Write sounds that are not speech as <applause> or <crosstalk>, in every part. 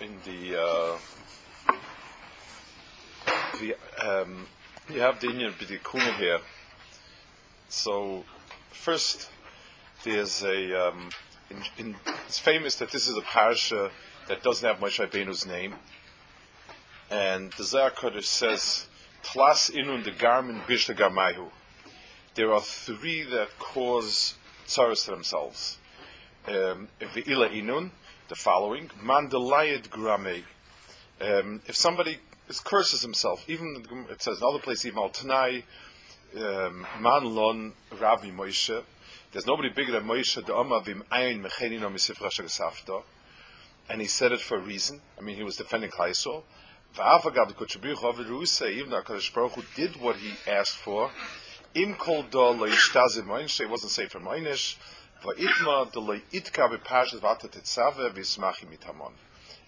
in the uh, the um, you have the Indian Bidikuna here. So first, there's a um, in, in, it's famous that this is a parsha that doesn't have Moshe Rabbeinu's name, and the Zohar says Tlas inun the garmin bishta garmayu there are three that cause tsaras to themselves. Um, Ve'ila inun, the following, mandalayid grame. Um, if somebody is, curses himself, even it says in other places, even al tanai, um, man lon Rabbi Moshe. There's nobody bigger than Moshe. The Amma vim ayin mechenino misifra shagasafta, and he said it for a reason. I mean, he was defending Klaisol. Even though Hakadosh Baruch Hu did what he asked for im kol do lo yishtaze moinish, wasn't safe for moinish,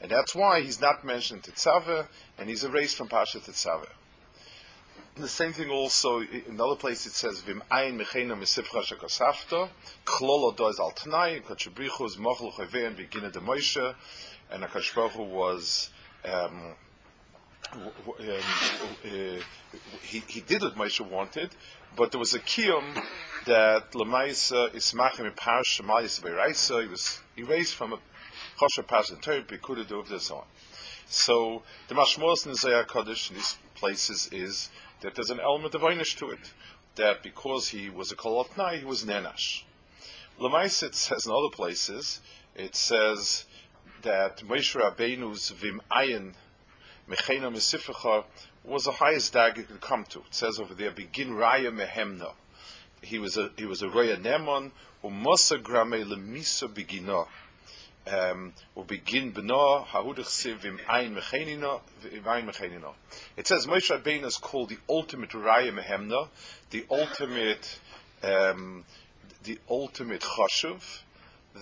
And that's why he's not mentioned tetzave, and he's erased from pasha tetzave. The same thing also, in another place it says, Vim ayin mechena misifcha shakosafto, klolo do is al tanai, kachabrichu is mochel chovein v'gina de Moshe, and Akash was, um, um, uh, he, he did what Moshe wanted, but there was a kiyum that Lamaisa Ismachim Parash Shemayis Beiraisa, he was erased from a pass in Torah, Bikuda do this so on. So the mashmos in Zayah Kaddish in these places is that there's an element of einish to it, that because he was a kolotnai, he was nenash. Lamais it says in other places, it says that Moshe Rabbeinu's vim ayin mechena mesifecha was the highest dag you could come to. It says over there, begin raya mehemna. He was a he was a roya nemon grame lemisa begina. Um, begin ein mechenina ein mechenina. It says Moshe Rabbeinu is called the ultimate raya mehemna, the ultimate um, the ultimate chashuv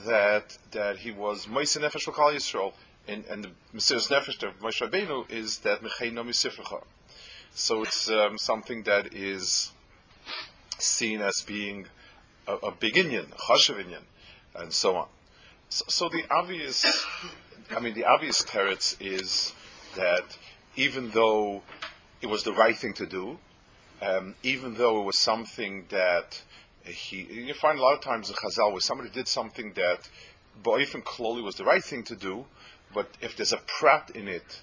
that that he was Moshe Nefesh Yisrael and, and the Mesiris Nefesh of Moshe Rabbeinu is that Mecheino Misifrecha. So it's um, something that is seen as being a, a big and so on. So, so, the obvious, I mean, the obvious teretz is that even though it was the right thing to do, um, even though it was something that he, you find a lot of times in Chazal where somebody did something that Bo'ifin Kloli was the right thing to do, but if there's a prat in it,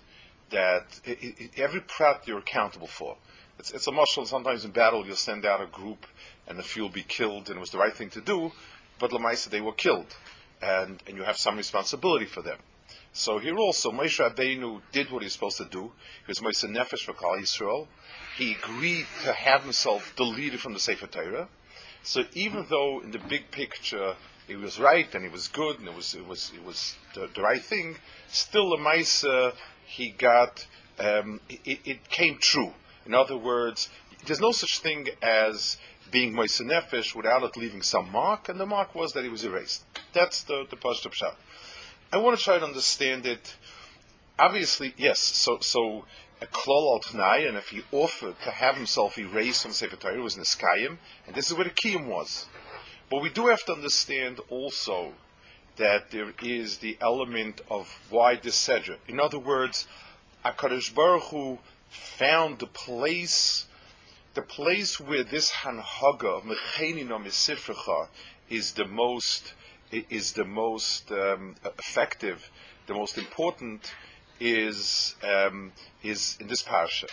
that it, it, every prat you're accountable for. It's, it's a muscle. Sometimes in battle you'll send out a group and a few will be killed, and it was the right thing to do. But Lamaisa they were killed, and and you have some responsibility for them. So here also, Moshe Rabbeinu did what he's supposed to do. He was Moshe Nefesh for Kal Yisrael. He agreed to have himself deleted from the Sefer Torah. So even though in the big picture he was right and he was good and it was it was it was the, the right thing. Still, the mice he got um, it, it, came true. In other words, there's no such thing as being Moise Nefesh without it leaving some mark, and the mark was that he was erased. That's the the shot. I want to try to understand it. Obviously, yes. So so a klol al tnai, and if he offered to have himself erased from Sefer Torah, it was Niskayim, and this is where the kiyum was. But we do have to understand also that there is the element of why this Sedra. In other words, Akadosh Baruch Hu found the place, the place where this Hanhaga of Mechenino Misifrecha is the most is the most um, effective, the most important is um, is in this parsha.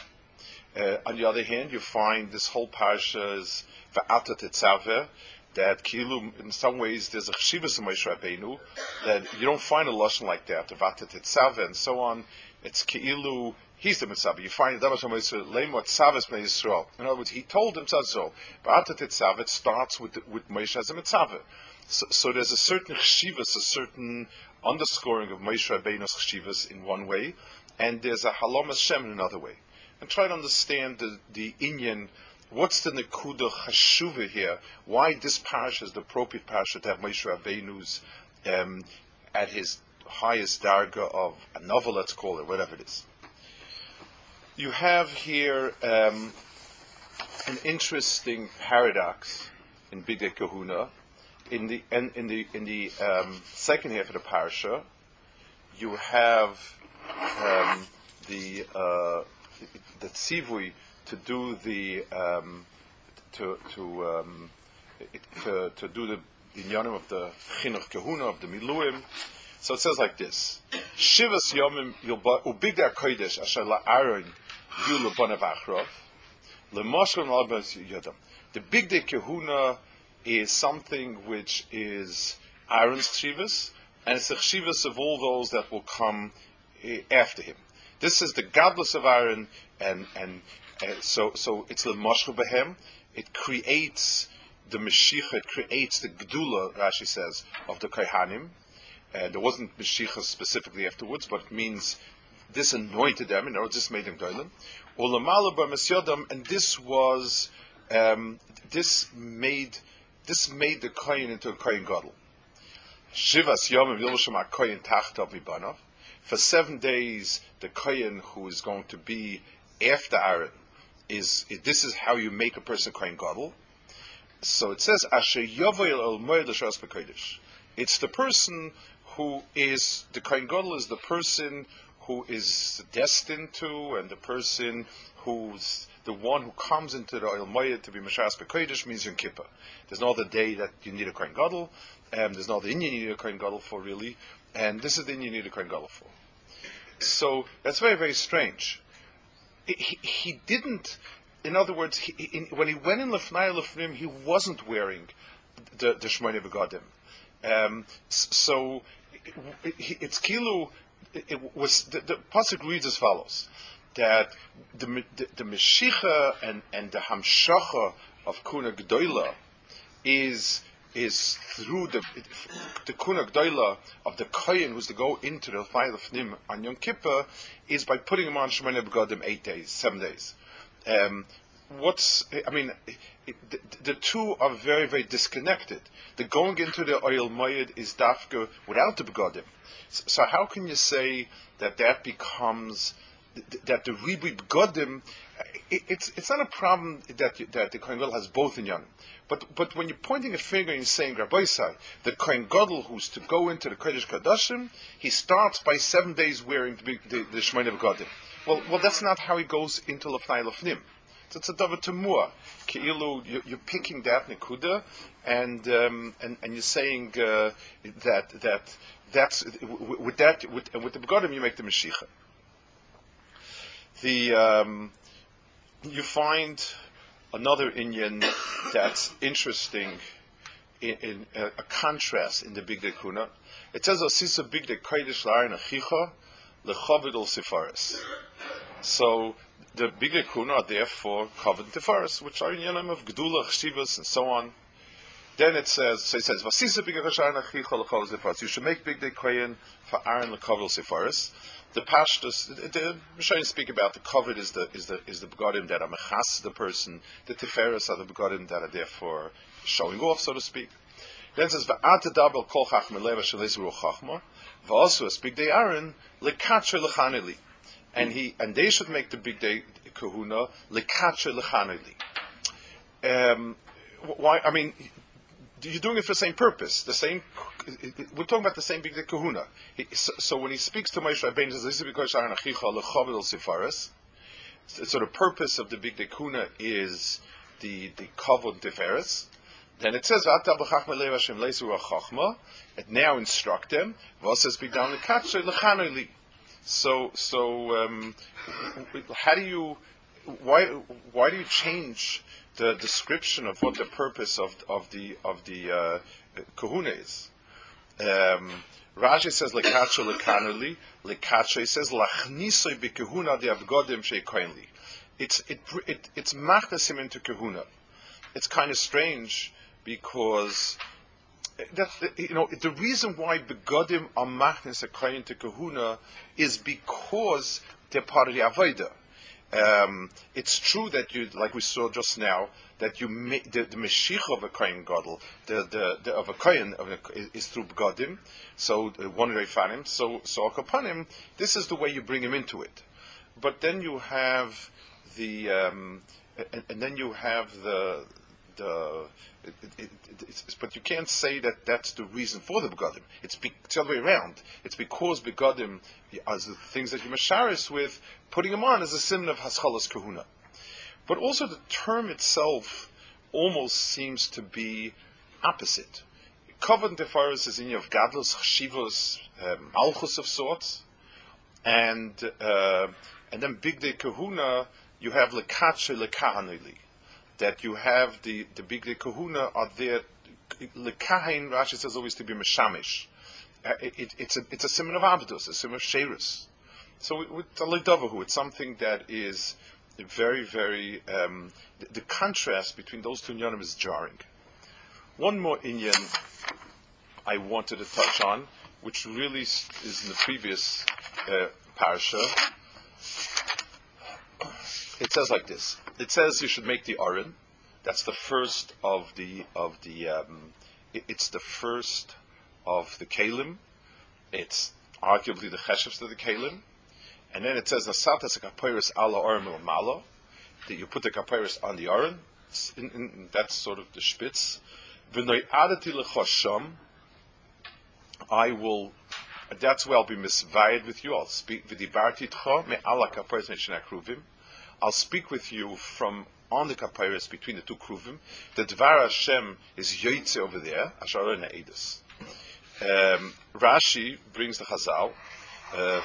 Uh, on the other hand, you find this whole parsha is Va'ata Tetzaveh, that Kilu, in some ways, there's a chshivas in Moshe Rabbeinu that you don't find a lashon like that, Vata Tetzava and so on. It's Kilu, he's the Mitzvah. You find the Leimot Tzavis Bnei Yisrael. In other words, he told himself so. Vata Tetzava it starts with with Moshe as a Mitzvah. So, there's a certain chshivas, a certain underscoring of Moshe Rabbeinu's chshivas in one way, and there's a Halom Hashem in another way. And try to understand the, the Inyan, what's the Nekuda Hashuva here, why this parish is the appropriate parish to have Moshe Rabbeinu's um, at his highest darga of a novel, let's call it, whatever it is. You have here um, an interesting paradox in Bigdei Kahuna. In the in, in the in the um, second half of the parasha, you have um, the uh, the tzivui to do the um, to to, um, to to do the inyanim of the chinuch kahuna of the miluim. So it says like this: Shivas yomim ubigdar kodesh asher la'aron yu lebanav achrov lemoshel nalbas yodam. The bigdei kahuna is something which is Aaron's shivas, and it's the shivas of all those that will come uh, after him. This is the godless of Aaron, and and so so it's the mashal behem. It creates the Mashiach, it creates the Gdula, Rashi says, of the Kohanim. And uh, there wasn't Mashiach specifically afterwards, but it means this anointed them, other words, this made them Goyim. And this was, um, this made, this made the Kohen into a Kohen Gadol. Shivas Yom Yilvasham Kohen Tachta Mibanav. For seven days, the Kohen who is going to be after Aaron is, this is how you make a person Kohen Gadol. So it says, Asher Yovoil It's the person who is, the Kohen Gadol is the person who is destined to, and the person who's the one who comes into the Oil Moed to be Mashas Bekodesh means Yom Kippur. There's no other day that you need a Kohen Gadol, um, there's no other Indian you need a Kohen Gadol for really, and this is the Indian you need a Kohen Gadol for. So that's very, very strange. He, he didn't in other words, he, in, when he went in Lefnai Lefnim, he wasn't wearing the, the Shmoyne Begadim. Um, so it, it's Kilu, it was, the, the Pasuk reads as follows that the, the, the Meshicha and, and the Hamshacha of Kuna Gdoila is is through the the kuna of the kohen who's to go into the fire of nim on Yom Kippur is by putting him on Shemoneh Begadim eight days, seven days. Um, what's I mean, it, the, the, two are very very disconnected. The going into the oil moyed is dafka without the begodim. So, so, how can you say that that becomes that the ribui begodim? It, it's it's not a problem that that the kohen has both in young. But, but when you're pointing a finger and saying, Rabbi the Kohen Gadol who's to go into the Kodesh Kadashim, he starts by seven days wearing the, the, the. Well, well, that's not how he goes into Lefnai Lefnim. It's a davar temua. Keilu, you're picking that nekuda, and um, and and you're saying uh, that that that's with that with, with the begodim you make the mashiach. The um, you find another Indian that's interesting in, in a, a, contrast in the Big Kuna. It says Osisa Big De Kodesh La'ayin Achicha Lechavid Sifaris. So the bigger kuna are therefore covered tifaris, which are in yanim of gedula, chshivas, and so on. Then it says, so it says, "Vasisa bigger You should make big kohen for Aaron lekovel sefaris. The pashtus, the, the speak about the covered is the is the is the begodim that are mechas the person. The tiferes are the begodim that are therefore showing off, so to speak. Then says, "Va'ata dabel kol chachma leva shalezru chachma." Va'asu big day Aaron lekatre lechaneli and he and they should make the big day kahuna lekatra lechaneli. Um, why? I mean, you're doing it for the same purpose. The same. We're talking about the same big kahuna. He, so, so, when he speaks to Moshe Rabbeinu, "This is because sifaris." So the purpose of the big kahuna is the the kavod tiferes. Then it says, It now instruct them. So, so um, how do you, why, why do you change the description of what the purpose of of the of the uh, kahuna is? Um, Rashi says lekacha lekanuli, lekacha. He says lachnisoi bekahuna de avgodim sheikoinli. It's it, it it's machnasim into kahuna. It's kind of strange because that, you know, the reason why begodim are machnes according to kahuna is because they're part of the avodah. Um, it's true that you, like we saw just now, that you make the, the Meshich of a Kohen Gadol, the, the, the, of a Kohen of a, is through Begodim, so uh, one Reifanim, so so Akapanim, this is the way you bring him into it. But then you have the, um, and, and, then you have the, the, it, it, it, but you can't say that that's the reason for the begodim. It's, be, it's the other way around. It's because begodim, as the things that you masharis with, putting them on as a sin of haschalas kahuna. But also the term itself almost seems to be opposite. Covered Tefaris is in of gadlus, chshivos, um, malchus of sorts, and uh, and then big day kahuna, you have lekache lekahanili, that you have the the big day kahuna are there. Lekahin Rashi says always to be meshamish. Uh, it, it, it's a it's a simon of avdus, a simon of sherus. So with Alidavahu, it's something that is very, very, um, the, the, contrast between those two inyanim is jarring. One more inyan I wanted to touch on, which really is in the previous uh, parasha. It says like this. It says you should make the aron. That's the first of the of the. Um, it, it's the first of the kalim. It's arguably the cheshivs of the kalim. And then it says nasatas kapiris ala orim malo that you put the kapiris on the oren. That's sort of the spitz. I will. That's where I'll be misvayed with you. I'll speak with v'dibarti tcho me ala kapiris kruvim. I'll speak with you from on the kapiris between the two kruvim. The dvar Hashem is yoytze over there. Asher edus. Um, Rashi brings the Chazal uh,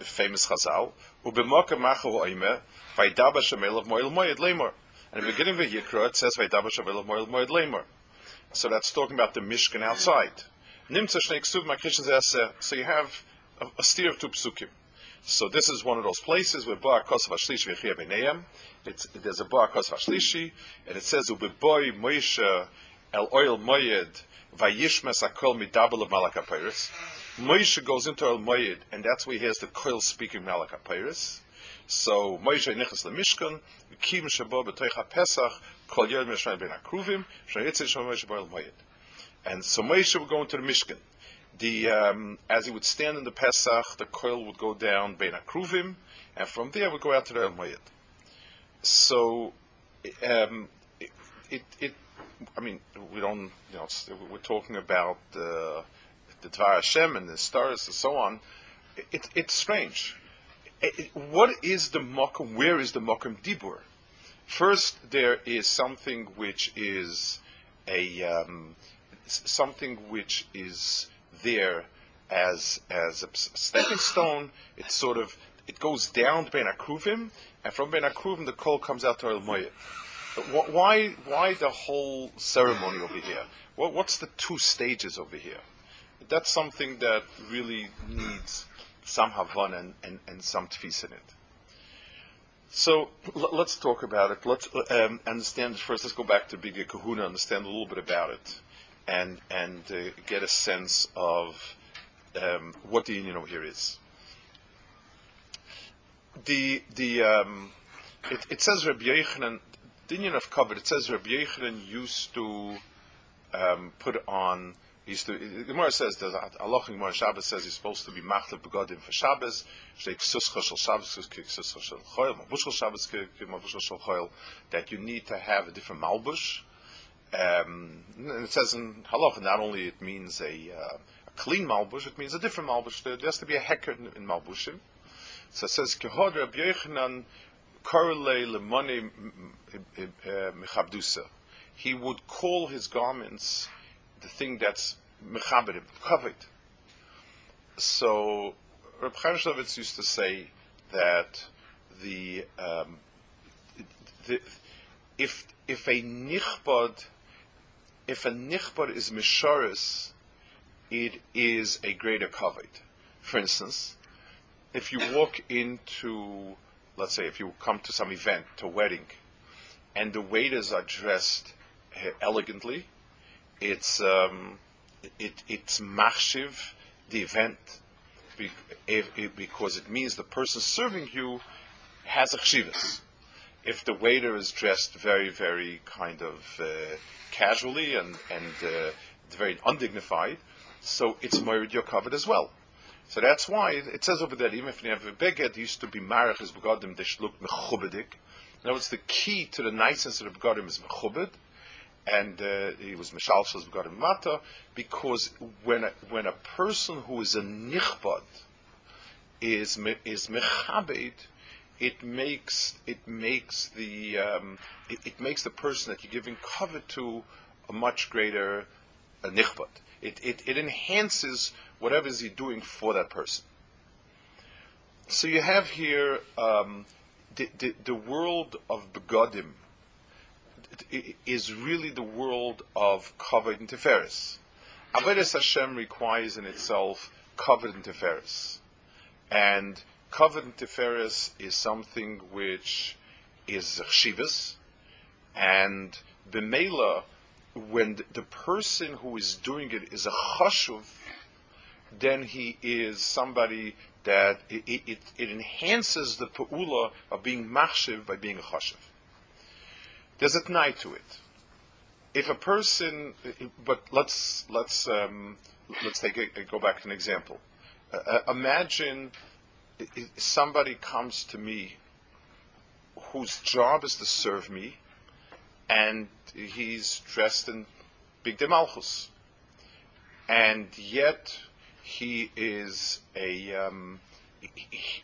famous Chazal, Ubemoka Machu Oime, Vaidaba Shemel of Moil Moed Lemor. And in the beginning of the Yikra, it says Vaidaba Shemel of Moil Moed Lemor. So that's talking about the Mishkan outside. Nimtza Shnei Ksuv Makrishan Zeseh. So you have a, a steer of two psukim. So this is one of those places where Bar Kosav Ashlishi V'chiyah B'neiam. There's a Bar Kosav Ashlishi, and it says Ubeboy Moisha El Oil Moyed Vayishmes Akol Midabel of Malakapiris. Moshe goes into El Moyed, and that's where he has the coil speaking Malach Peiris. So Moshe nichas leMishkan, Kim Shabo b'Toich Pesach, Kol Yod Mishraim Ben Akruvim, Shnayitzei Shom Moshe El Moyed. And so Moshe would go into the Mishkan. The um, as he would stand in the Pesach, the coil would go down Ben Akruvim, and from there would go out to the El Moyed. So um, it, it, it, I mean, we don't, you know, we're talking about. Uh, the Dvar Hashem and the stars and so on, it, it's strange. It, what is the Mokum? Where is the Mokum Dibur? First, there is something which is a um, something which is there as as a stepping stone. It's sort of it goes down to Ben Akruvim, and from Ben Akruvim the coal comes out to El Moyed. Why why the whole ceremony over here? What, what's the two stages over here? that's something that really needs some havan and, and, and some tfis in it. So l- let's talk about it. Let's um, understand first. Let's go back to Bigya Kahuna, understand a little bit about it, and and uh, get a sense of um, what the union over here is. The the um, it, it, says Rabbi Yechanan, the union of covered. It says Rabbi Yechanan used to um, put on used to, the Gemara says that Allah Gemara Shabbos says he's supposed to be machlef begodim for Shabbos. That you need to have a different malbush. Um, it says in halacha not only it means a, uh, a clean malbush, it means a different malbush. There, has to be a hecker in, in malbushim. So it says kehod Rabbi Yochanan korele mechabdusa. He would call his garments the thing that's mechaberim, covered. So Reb Chaim used to say that the, um, the if if a nichbod if a nichbod is misharis, it is a greater covet. For instance, if you walk into, let's say, if you come to some event, to a wedding, and the waiters are dressed elegantly, it's um, it, it's machshiv, the event, because it means the person serving you has a chshivas. If the waiter is dressed very, very kind of uh, casually and, and uh, very undignified, so it's your covered as well. So that's why it says over there, even if you have a beged, used to be marach is begodim deshluk mechubedik. In other words, the key to the niceness of the is mechubed, and uh, he was mishalshas begodim mata, because when a, when a person who is a nichbad is is mechabed, it makes it makes the um, it, it, makes the person that you're giving cover to a much greater a nichbad. It, it, it enhances whatever is he doing for that person. So you have here um, the, the, the, world of begodim is really the world of covered interference. Avodas Hashem requires in itself covered interference. And covered interference is something which is chshivas, and b'meila, when the person who is doing it is a chashuv, then he is somebody that it, it, it enhances the pa'ula of being machshiv by being a chashuv. There's a night to it. If a person, but let's let's um, let's take a, go back to an example. Uh, uh imagine somebody comes to me whose job is to serve me, and he's dressed in big demalchus, and yet he is a. Um,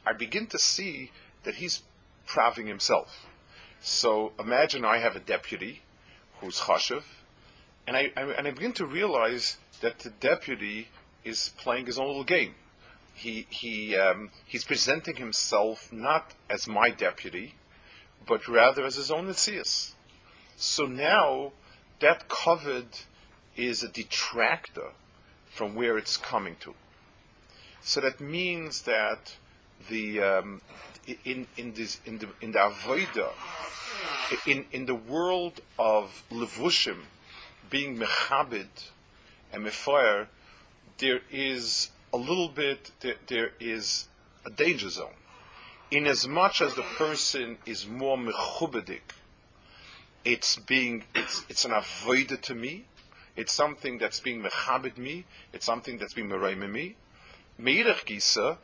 I begin to see that he's praving himself. So imagine I have a deputy who's chashiv, and I, I, and I begin to realize that the deputy is playing his own little game. He he um, he's presenting himself not as my deputy, but rather as his own Messias. So now that covered is a detractor from where it's coming to. So that means that the um, in in this in the in the avoda in in the world of levushim being mechabed and mefayer, there is a little bit there, there is a danger zone. In as much as the person is more mechubedik it's being it's it's an avoida to me. It's something that's being mechabed me. It's something that's being mereime me. Meirach gisa,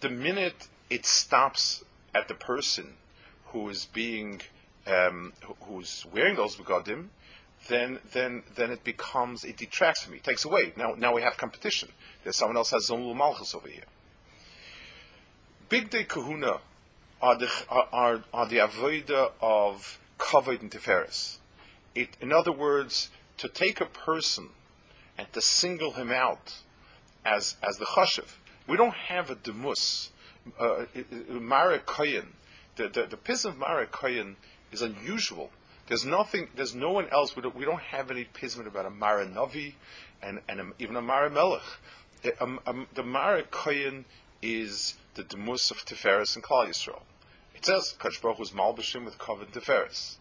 the minute it stops at the person who is being um, who's wearing those begadim, then then then it becomes it detracts from me, it takes away. Now now we have competition. There's someone else has zon malchus over here. Big day kahuna are the are, are, the avoida of covered interference. It, in other words, to take a person and to single him out as as the chashiv. We don't have a demus. Uh, Mara Koyin, the, the, the of Mara Koyin is unusual. There's nothing, there's no one else. We don't, we don't have any pism about a Mara Navi and, and a, even a Mara Melech. The, um, um, Mara Koyin is the demus of Tiferes and Klal Yisrael. It says Kadosh Baruch was malbashim with covered Tiferes.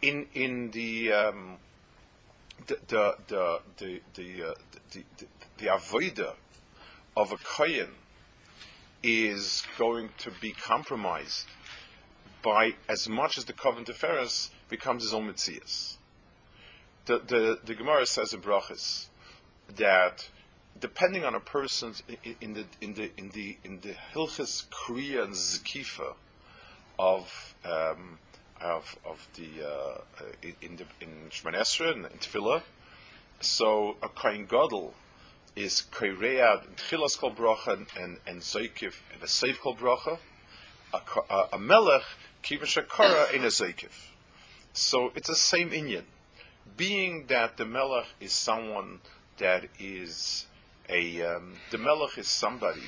In in the um, the the the the the, uh, the, the, the avoida of a kohen is going to be compromised by as much as the covenant of Ferris becomes his own mitzias. The, the, the Gemara says in Brachas that depending on a person's in, in the in the in the in the hilchas kriya and zikifa of um, of of the uh, in the in Shemon Esra and in Tefillah, so a kohen gadol is koiread and chilas kol bracha and and, zoikiv and a seif kol bracha. A, a, a melech kivashakara in a. So it's the same Indian. Being that the melech is someone that is a um, the melech is somebody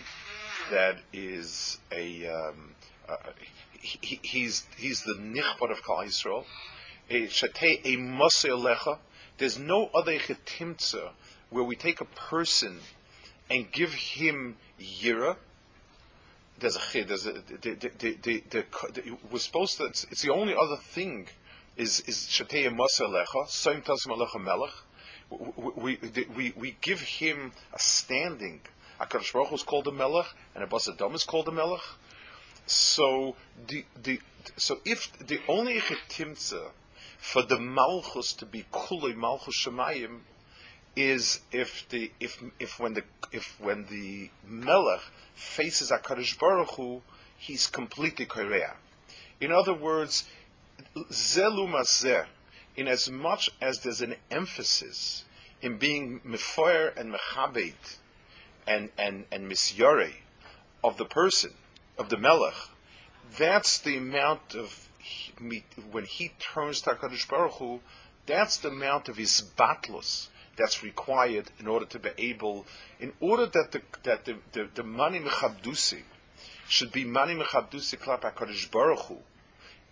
that is a um, uh, he, he's he's the nichbot of Kal Yisrael. There's no other chetimtza where we take a person and give him yira. There's a there's a the, the, the, we're supposed to. It's, it's, the only other thing is is shatei masa lecha. Soim tasim alecha melech. we, we, we give him a standing. HaKadosh Baruch is called a melech, and Abbas Adam is called a melech. So the, the, so if the only chetimtza for the malchus to be kulei malchus shemayim is if the if if when the if when the melech faces Hakadosh Baruch Hu, he's completely korea. In other words, zelumazeh, in as much as there's an emphasis in being mefoyer and mechabed and and and misyore of the person of the melech, that's the amount of when he turns to Hakadosh Baruch Hu, that's the amount of his batlus that's required in order to be able, in order that the that the the, the mani mechabdusi should be mani mechabdusi klap Hakadosh Baruch Hu,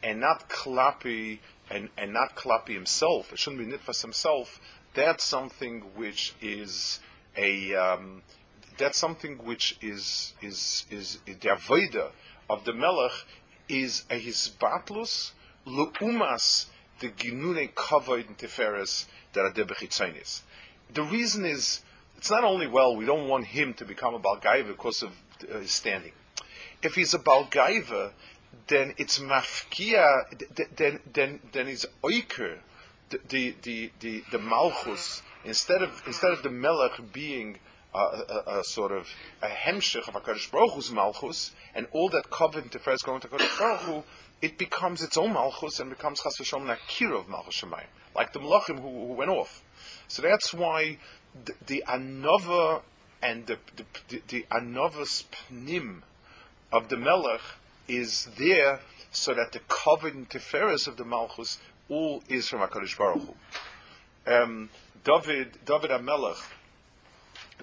and not klapi and and not klapi himself. It shouldn't be nitfas himself. That's something which is a um, that's something which is is is, is the avodah of the melech is a hisbatlus leumas the ginune kavod and teferes that are debechitzainis. The reason is it's not only well we don't want him to become a balgaiva because of uh, his standing. If he's a balgaiva, then it's mafkia. Then then then he's oiker the the the the, the malchus instead of instead of the melech being a, a, sort of a hemshich of HaKadosh Baruch Hu's Malchus, and all that covenant defers going to HaKadosh Baruch Hu, it becomes its own Malchus and becomes Chas V'Shalom Nakir of Malchus Shemayim, like the Malachim who, who, went off. So that's why the, the Anova and the, the, the, the Anova's Pnim of the Melech is there so that the covenant Tiferes of the Malchus all is from HaKadosh Baruch Hu. Um, David, David HaMelech,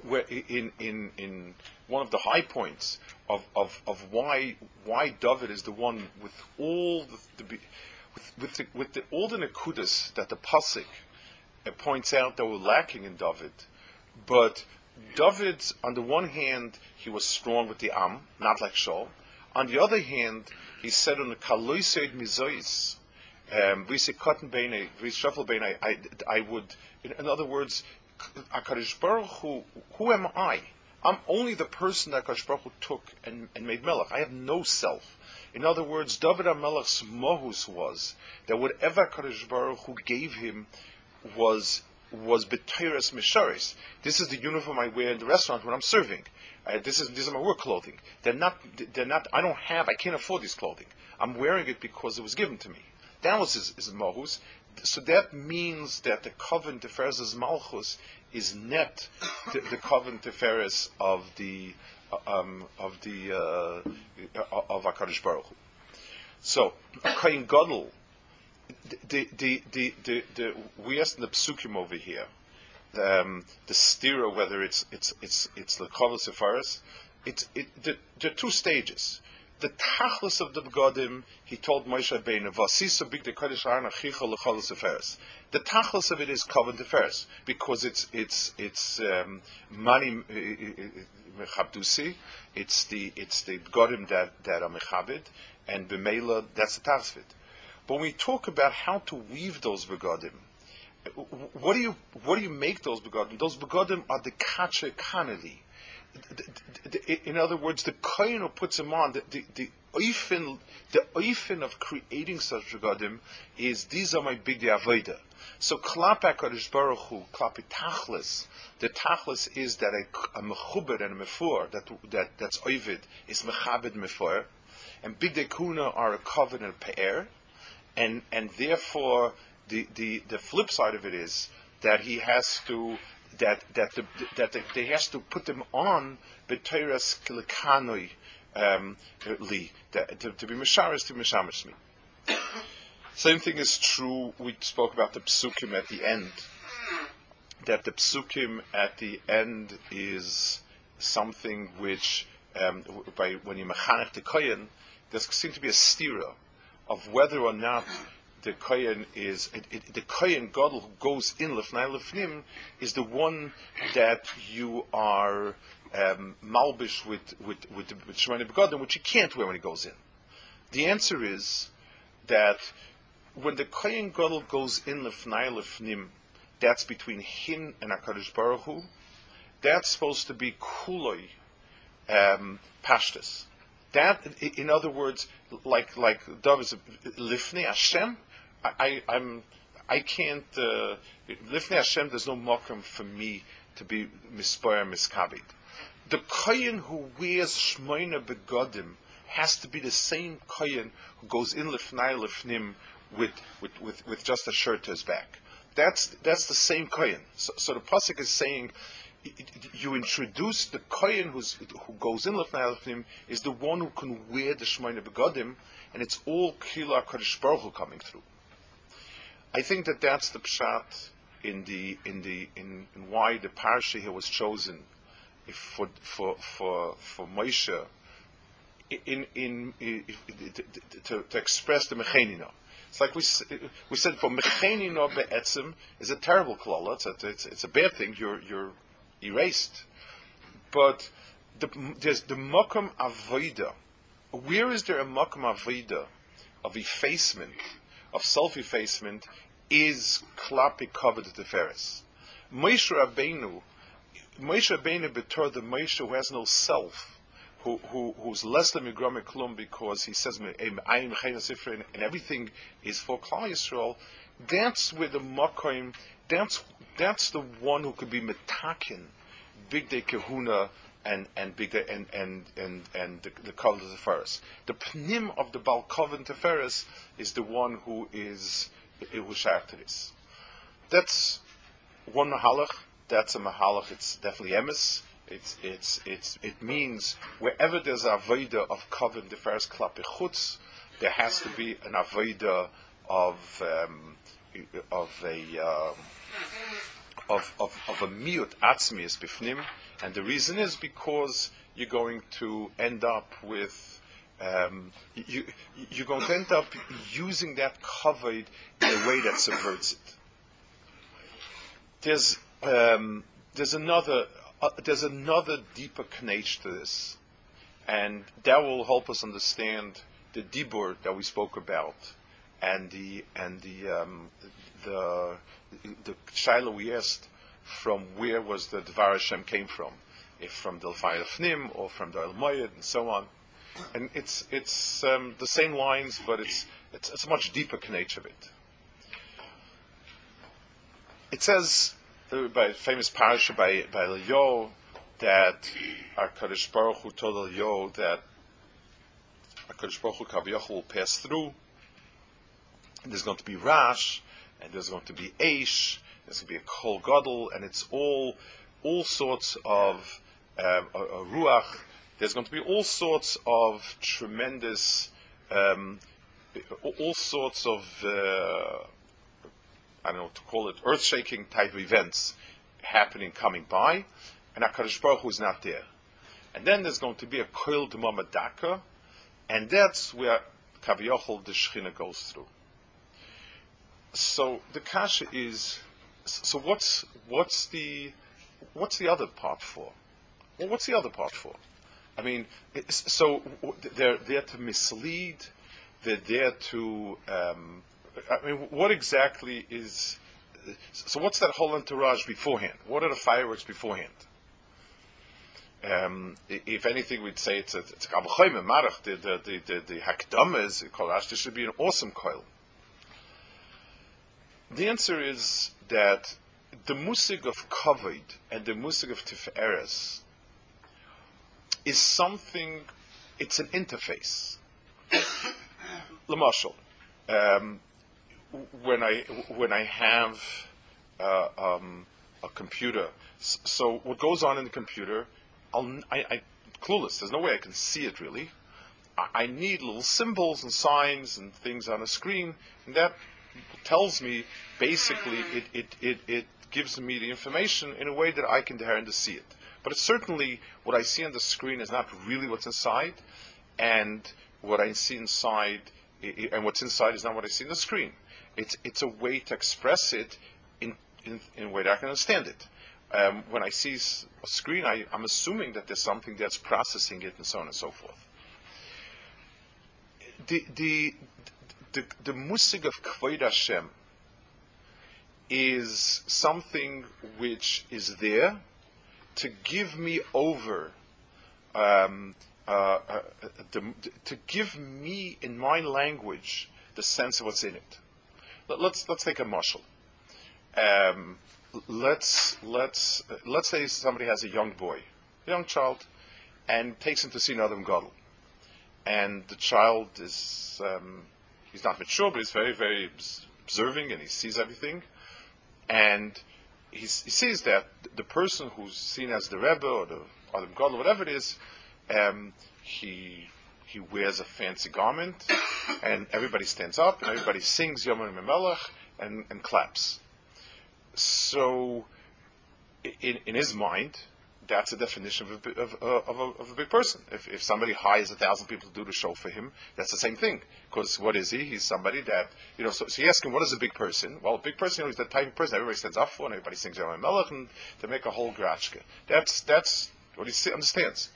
where in, in, in one of the high points of, of, of why why David is the one with all the, the with with, the, with the, all the nekudas that the pasuk uh, points out that were lacking in David, but David, on the one hand, he was strong with the Am, not like Shaul. On the other hand, he said on the Kaloiseid Mizois, um, we say cotton bene, we shuffle bene. I, would, in, in other words, Akadosh Baruch who am I? I'm only the person that Akadosh Baruch took and, and made Melech. I have no self. In other words, David HaMelech's mohus was that whatever Akadosh Baruch gave him was was betiras misharis. This is the uniform I wear in the restaurant when I'm serving. Uh, this is these are my work clothing. They're not. They're not. I don't have. I can't afford this clothing. I'm wearing it because it was given to me. That was his, his mohus so that means that the covenant Tiferes Malchus is net the, the covenant Tiferes of the um, of the uh, of Hakadosh Baruch Hu. So Kain Gadol, the the, the the the we asked the psukim over here, um, the stira whether it's it's it's it's the it's it the, there are two stages the tachlis of the begodim, he told Moshe Rabbeinu, "Vasisa big the kodesh arna chicha lecholos aferes." The tachlis of it is covenant affairs because it's it's it's um, money mechabdusi. It's the it's the begodim that that are mechabed, and b'meila that's the tachlis of it. But when we talk about how to weave those begodim, what do you what do you make those begodim? Those begodim are the kache kanadi in other words, the kohen puts them on, the, the, the oifin, the oifin of creating such regadim is, these are my big avodah. So klap HaKadosh Baruch Hu, tachlis, the tachlis is that a, a mechubed and a mefor, that, that, that's oivid, is mechabed mefor, and big kuna are a covenant and a and, and therefore the, the, the flip side of it is that he has to that that the, that the, they has to put them on b'teiras kilikanoi um, li to, to be misharis to mishamish me. Same thing is true. We spoke about the psukim at the end. That the psukim at the end is something which, um, by when you mechanech the kohen, there seems to be a stira of whether or not the kohen is it, it, the kohen gadol who goes in lefnai lefnim is the one that you are um, malbish with with with, with which he can't wear when he goes in. The answer is that when the kohen gadol goes in lefnai lefnim, that's between him and HaKadosh Baruch Hu, that's supposed to be kuloi um. That, in other words, like like Dov is lifnei Hashem. I, I am I can't uh, lifnei Hashem. There's no mokum for me to be mispoyer miskabit. The kohen who wears shmoina begodim has to be the same kohen who goes in lifnai lifnim with, with, with, with just a shirt to his back. That's that's the same kohen. So, so the pasuk is saying you introduce the kohen who goes in lefnei is the one who can wear the shmoina begodim, and it's all kila kadosh baruch Hu coming through. I think that that's the pshat in the in the in, in why the parsha here was chosen for for for for Moshe in in, to, to, express the mechenina. It's like we we said for mechenina be'etzim is a terrible klala. It's it's, it's a bad thing. You're you're erased. But the, there's the makam avoida. Where is there a makam avoida of effacement, of self-effacement, is klapi covered the Tiferes. Moshe Rabbeinu, Moshe Rabbeinu betor the Moshe who has no self, who, who, who's less than Migrame Klum because he says, I am and everything is for Klal Yisrael, that's where the Makoim, that's, that's the one who could be Metakin, Big Day Kahuna, and and big and and and and the, the Kol Teferes. The pnim of the Balkovin Teferes is the one who is this. That's one mahalach. That's a mahalach. It's definitely emes. It's it's it's it means wherever there's a avoda of Kovin Teferes klape chutz, there has to be an avoda of um, of a um, of, of, of a miut atzmius bifnim, and the reason is because you're going to end up with um, you, you're going to end up using that covered in a way that subverts it. There's um, there's another uh, there's another deeper connection to this, and that will help us understand the dibur that we spoke about, and the and the um, the the Shiloh we asked from where was the Dvar Hashem came from, if from the Fire Fnim or from the Moyed and so on. And it's it's um, the same lines, but it's, it's it's a much deeper connection of it. It says uh, by famous parasha by by Leo that our Kadosh Baruch Hu told Leo that our Kadosh Baruch Hu will pass through. And there's going to be Rash, and there's going to be Aish, there's going to be a Kol Gadol, and it's all all sorts of um, a, a Ruach. There's going to be all sorts of tremendous, um, all sorts of, uh, I don't know what to call it, earth shaking type events happening, coming by, and HaKadosh Baruch Hu is not there. And then there's going to be a Koil Demamadaka, and that's where Kaviyachol the Shechina goes through. So the kasha is, so what's what's the what's the other part for? Well, what's the other part for? I mean, so they're there to mislead. They're there to. Um, I mean, what exactly is? So what's that whole entourage beforehand? What are the fireworks beforehand? Um, if anything, we'd say it's a it's a marach. The the the the, the hakdamas kolash. This should be an awesome coil. The answer is that the musig of kavod and the musig of tiferes is something. It's an interface. <coughs> Lamashal, um, when I when I have uh, um, a computer, so what goes on in the computer, I'll, I, I clueless. There's no way I can see it really. I, I need little symbols and signs and things on a screen, and that tells me basically it, it, it, it gives me the information in a way that I can dare to see it. But it's certainly what I see on the screen is not really what's inside, and what I see inside, and what's inside is not what I see on the screen. It's it's a way to express it in in, in a way that I can understand it. Um, when I see a screen, I, am assuming that there's something that's processing it, and so on and so forth. The the the, the musig of Kvod Hashem is something which is there to give me over, um, uh, uh, the, to give me in my language the sense of what's in it. Let, us let's take a marshal. Um, let's let's let's say somebody has a young boy, a young child, and takes him to see another gadol, and the child is um, he's not mature, but he's very very observing and he sees everything, and he sees that the person who's seen as the rebbe or the adam gadol, whatever it is, um, he he wears a fancy garment, and everybody stands up and everybody sings Yom Melech and, and claps. So, in, in his mind, that's a definition of a, of, uh, of, a, of a, big person. If, if somebody hires a thousand people to do the show for him, that's the same thing. Because what is he? He's somebody that, you know, so, so you ask him, what is a big person? Well, a big person, you know, he's the type of person everybody stands up for and everybody sings Yom Melech and they make a whole grachka. That's, that's what he understands.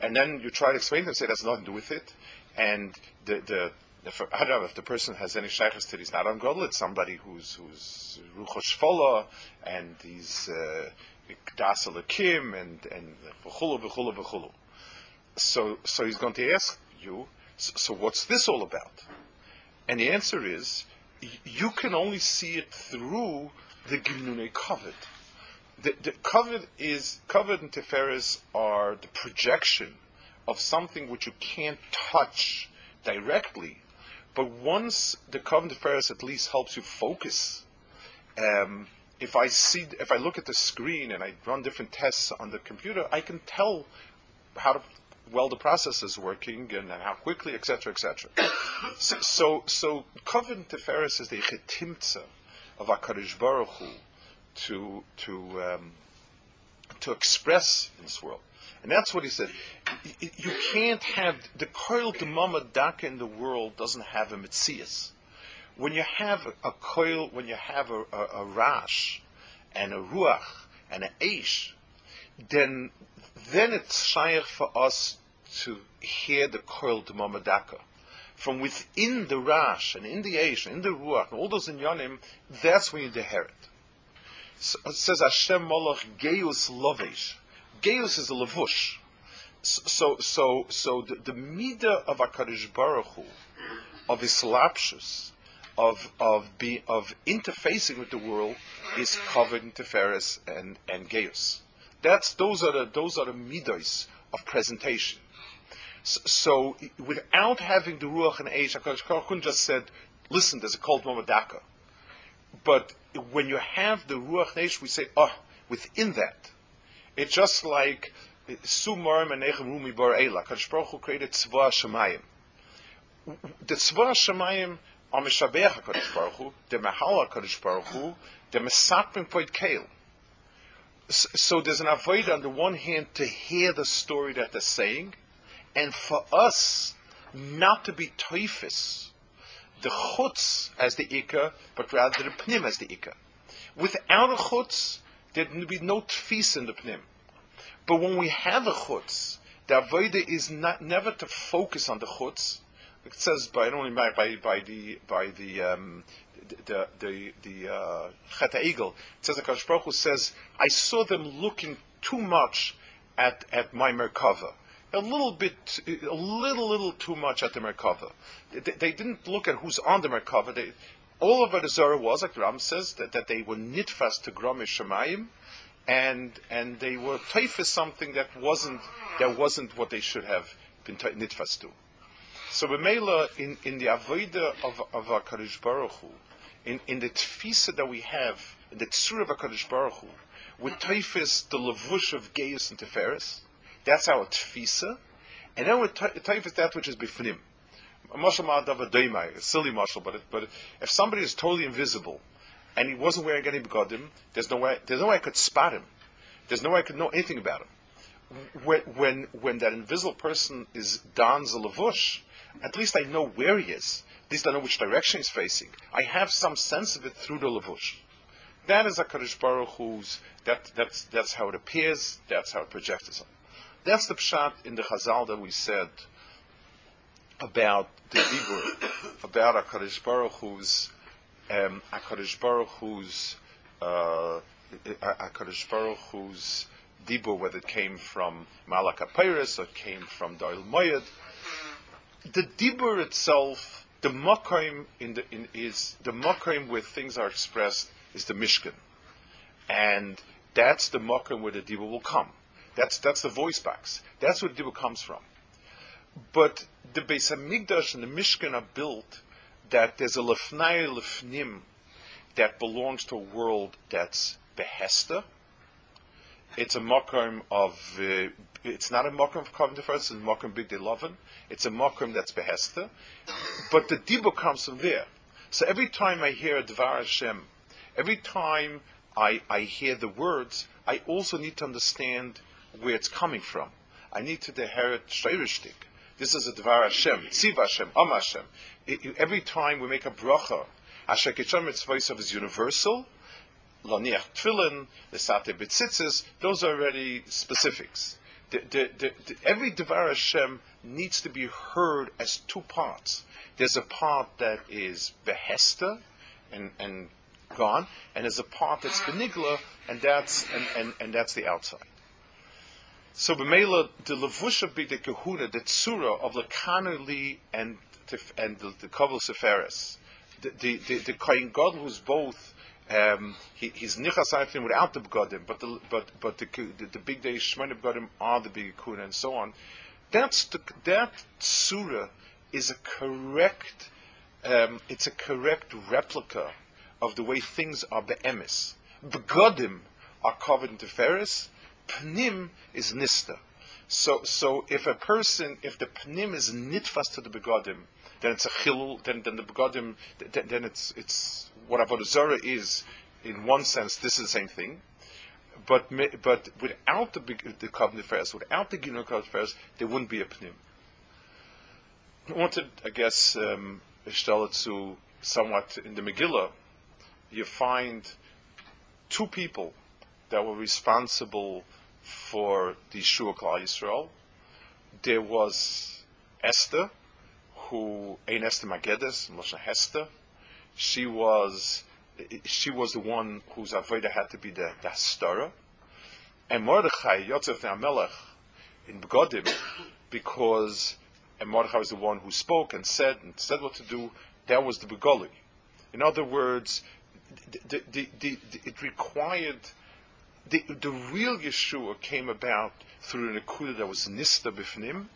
And then you try to explain to him, say that's nothing to do with it. And the, the, if, I don't know if the person has any shaykhs to he's not on Godel, it's somebody who's who's ruchosh and he's das uh, kim and and v'chulu v'chulu v'chulu. So so he's going to ask you. So, what's this all about? And the answer is you can only see it through the gimnune covered. The, the covered is covered and teferes are the projection of something which you can't touch directly but once the kavod v'tiferes at least helps you focus, um, if I see, if I look at the screen and I run different tests on the computer, I can tell how to, well the process is working and, and how quickly, etc., etc. <coughs> so, so, so kavod v'tiferes is the chetimtza of Hakadosh Baruch Hu to to um, to express in this world. And that's what he said. You can't have the koil demama daka in the world doesn't have a mitzias. When you have a coil, when you have a, a, a rash and a ruach and an eish, then then it's shaykh for us to hear the koil demama daka. From within the rash and in the eish and in the ruach and all those in inyanim, that's when you hear it. So it says Hashem Molech Geus Lovesh. Geus is a levush. So, so, so the, the midah of Hakadosh Baruch Hu, of islapshus, of of be, of interfacing with the world, is covered in teferes and and geus. That's those are the those are the midos of presentation. So, so, without having the ruach and eish, Hakadosh Baruch just said, "Listen, there's a cold momadaka." But when you have the ruach and eish, we say, "Oh, within that." It's just like Sumar Menechem Rumi Bar Ela. Kadosh Baruch Hu created Tzva Shemayim. The Tzva Shemayim are Meshabeach HaKadosh Baruch Hu, the Mahal HaKadosh Baruch Hu, the Mesapim Poit Kael. So there's an avoid on the one hand to hear the story that they're saying, and for us not to be toifis, the chutz as the ikka, but rather the pnim as the ikka. Without a chutz, there'd be no tfis in the pnim. But when we have a chutz, the avodah is not never to focus on the chutz. It says by only by by, by the by the um, the the the uh, Chet Ha'egel. It says the Hu says, "I saw them looking too much at at my Merkava." A little bit, a little, little too much at the Merkava. They, they, didn't look at who's on the Merkava. They, all of what the Zohar was, like Ram says, that, that they were nitfas to Gromish Shemayim, and and they were taifas something that wasn't that wasn't what they should have been nitfas to. So Bemela in, in the avodah of of Hakadosh Baruch Hu, in, in the tfisa that we have, in the tzur of Hakadosh Baruch Hu, with taifas the levush of Geis and Teferis, that's our tfisa, and then with taifas that which is bifnim. A ma'adav a silly mashal, but but if somebody is totally invisible and he wasn't wearing any begodim, there's no way there's no way I could spot him. There's no way I could know anything about him. When when, when that invisible person is Don Zalavush, at least I know where he is. At least I know which direction he's facing. I have some sense of it through the lavush. That is a Kaddish Baruch Hu's, that, that's, that's how it appears, that's how it projects itself. That's the pshat in the Chazal that we said about the Ibur, about a Kaddish Baruch Hu's um, HaKadosh Baruch Hu's uh, Hakadosh Baruch Hu's dibur, whether it came from Malak Apiris or came from Doil Moyed. The dibur itself, the makim in the in is the makim where things are expressed is the Mishkan, and that's the makim where the dibur will come. That's that's the voice box. That's where the dibur comes from. But the Beis Hamikdash and the Mishkan are built that there's a lefnai lefnim that belongs to a world that's behester. It's a makom of. Uh, it's not a makom of covenant first. It's a makom big lovin. It's a makom that's behesta, but the dibur comes from there. So every time I hear a dvar Hashem, every time I, I hear the words, I also need to understand where it's coming from. I need to inherit shleirishtik. This is a dvar Hashem, tziv Hashem, am Hashem. every time we make a bracha, Asher Kitcham Mitzvah is universal. Laniach Tfilin, the Sate Betzitzis, those are already specifics. The, the, the, every Devar Hashem needs to be heard as two parts. There's a part that is Behesta and, and gone, and there's a part that's Benigla, and that's and, and, and that's the outside. So B'meila, the Levusha be the Kahuna, the Tzura of the and and the, the Kaval Seferis the the the, the Kohen Gadol who's both um, he, he's nichas Eiflim without the begodim, but the but but the the, the big day shmona begodim are the big kuna and so on. That's the, that surah is a correct um, it's a correct replica of the way things are be'emis. Begodim are covered in teferis. Pnim is nista. So so if a person if the pnim is nitfas to the begodim then it's a chilul, then, then the begodim, then, then it's, it's what Avodah Zarah is, in one sense, this is the same thing. But, but without the, the covenant without the Gino covenant there wouldn't be a pnim. I wanted, I guess, um, to somewhat in the Megillah, you find two people that were responsible for the Yeshua Klal Yisrael. There was Esther, who Ein Esther Magedes, Moshe Hester, she was she was the one whose avodah had to be the, Hastara. And Mordechai, Yotzef Amelech, in Begodim, because and Mordechai was the one who spoke and said and said what to do, that was the Begoli. In other words, the, the, the, it required the, the real Yeshua came about through an akuda that was nista bifnim,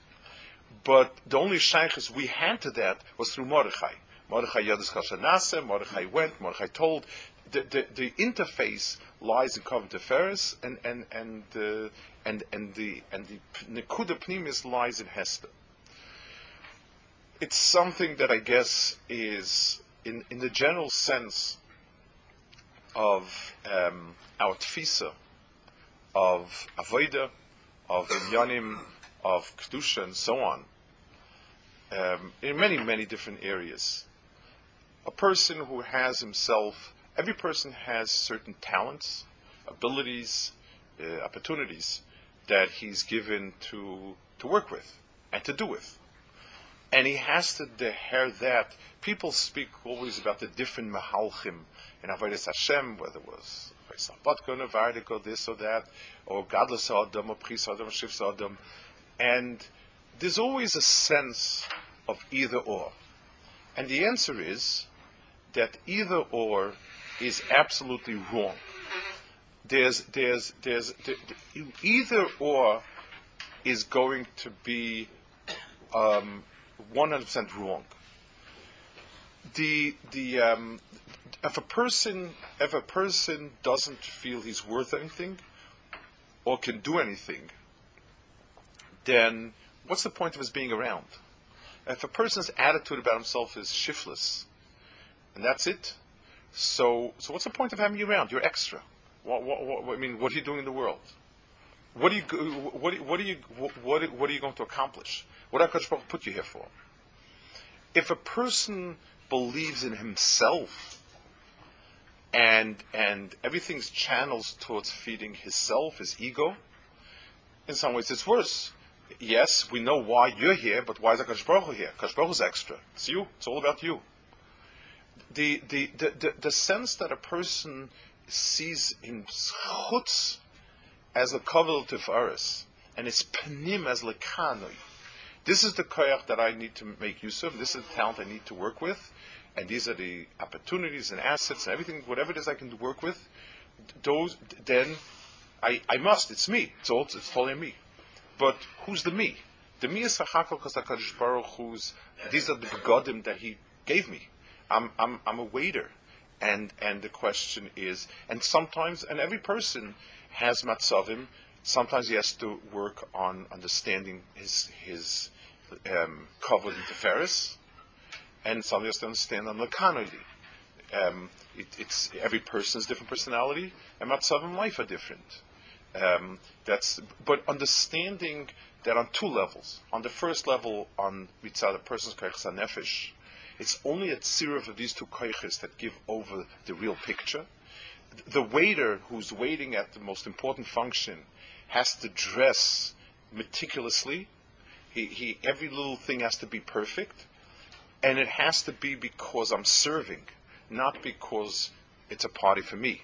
but the only shaykhs we had to that was through Mordechai. Mordechai Yadis Kashanase, Mordechai went, Mordechai told. The, the, the interface lies in kavod v'tiferes, and and and uh, and and the and the Nekuda Pnimis lies in Hester. It's something that I guess is in in the general sense of um, our tfisa of avoda, of yanim, of kedusha, and so on um, in many, many different areas. A person who has himself, every person has certain talents, abilities, uh, opportunities that he's given to, to work with and to do with. And he has to deher that. People speak always about the different mahalchim in Avodah Hashem, whether it was Vardik, this or that, or Gadlus Adam, or Priest Adam, or Shiflus Adam. And there's always a sense of either or. And the answer is that either or is absolutely wrong. There's, there's, there's, there, either or is going to be um, 100% wrong. The, the, um, if a person, if a person doesn't feel he's worth anything or can do anything, then what's the point of his being around? If a person's attitude about himself is shiftless, and that's it, so so what's the point of having you around? You're extra. What, what, what, I mean, what are you doing in the world? What are you what, what are you what, what are you going to accomplish? What did Hakadosh put you here for? If a person believes in himself and and everything's channels towards feeding his self, his ego, in some ways it's worse yes, we know why you're here, but why is Akash Baruch here? Akash Baruch extra. It's you. It's all about you. The, the, the, the, sense that a person sees in chutz as a kavel tifaris, and its panim as lekanoi. This is the koyach that I need to make use of. This is the talent I need to work with, and these are the opportunities and assets and everything, whatever it is I can work with. Those then, I, I must. It's me. It's all. It's totally me. But who's the me? The me is Sachakal Kasakadosh Baruch who's these are the begodim that he gave me. I'm I'm I'm a waiter. And and the question is and sometimes and every person has matzavim, sometimes he has to work on understanding his his um, kavod v'tiferes, and somebody has to understand on lakanoli. Um, it, it's every person's different personality, and matzavim life are different. Um, that's but understanding that on two levels. On the first level, on mitzvah, the person's nefesh, it's only a tziruf of these two koiches that give over the real picture. The waiter who's waiting at the most important function has to dress meticulously. He, he, every little thing has to be perfect, and it has to be because I'm serving, not because it's a party for me.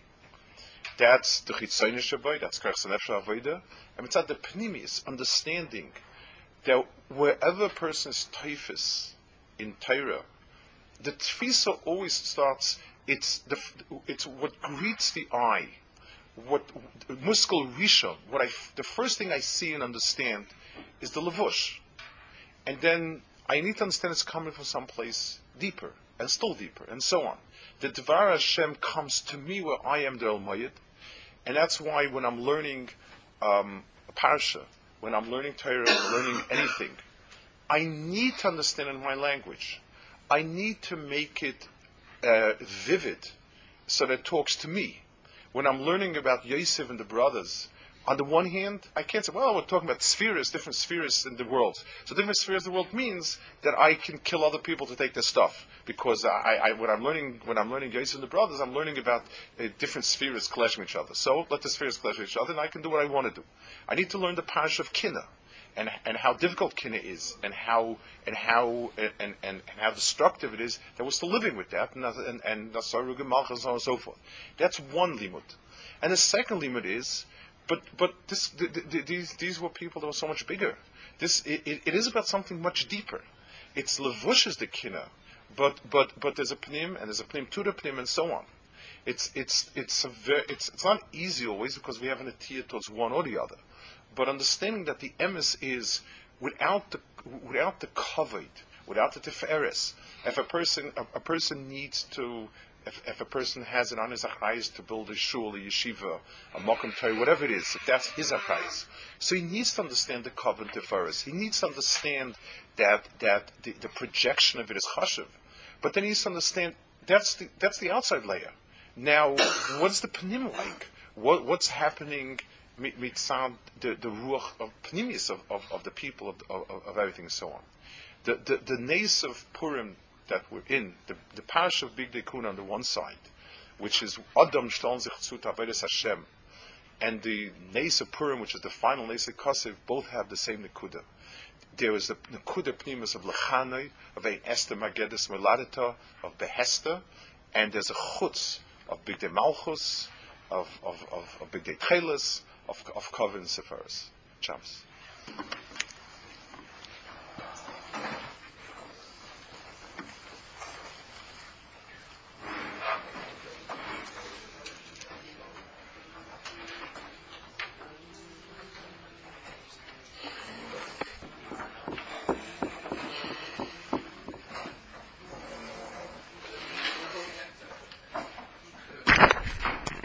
That's the chitzonish shaboy, that's karchas nefesh avodah, and it's not the pnimis, understanding that wherever a person is typhus in Torah, the tfisa always starts. It's the it's what greets the eye, what muskel rishon. What I the first thing I see and understand is the levush, and then I need to understand it's coming from someplace deeper and still deeper, and so on. The Dvar Hashem comes to me where I am the Almayit, and that's why when I'm learning um, a parsha, when I'm learning Torah, learning anything, I need to understand in my language. I need to make it uh, vivid so that it talks to me. When I'm learning about Yosef and the brothers, on the one hand, I can't say, well, we're talking about spheres, different spheres in the world. So different spheres in the world means that I can kill other people to take their stuff. Because I, I, when I'm learning, when I'm learning Yosef and the brothers, I'm learning about uh, different spheres clashing each other. So let the spheres clash with each other, and I can do what I want to do. I need to learn the parish of Kinna, and and how difficult Kinna is, and how and how and, and, and how destructive it is that we're still living with that, and and and, and so on and so forth. That's one limud, and the second limud is but but this, the, the, these these were people that were so much bigger. This it, it is about something much deeper. It's levush is the kina, but but but there's a pnim and there's a pnim to the pnim and so on. It's it's it's a very it's it's not easy always because we have an atiyah towards one or the other, but understanding that the emes is without the without the covered, without the tiferes. If a person a, a person needs to if, if a person has on his achayis to build a shul, a yeshiva, a mokum toy, whatever it is, if that's his achayis, so he needs to understand the covenant first. He needs to understand that that the, the projection of it is chashiv, but then he needs to understand that's the that's the outside layer. Now, <coughs> what's the panim like? What what's happening? Mitzad the the ruach of pnimis of, of, of the people of, of, of everything and so on. The the the of Purim that we're in, the, the parish of Bigdei Kehuna on the one side, which is Adam Shtaln sich zu Hashem, and the Nes of Purim, which is the final Nes of Kosiv, both have the same Nekuda. There is the Nekuda Pnimus of Lechanoi, of a Esther Magedes Meladita, of Behesta, and there's a Chutz of Big De Malchus, of, of, of, of Big De Trelis, of, of covering Seferis. Chums.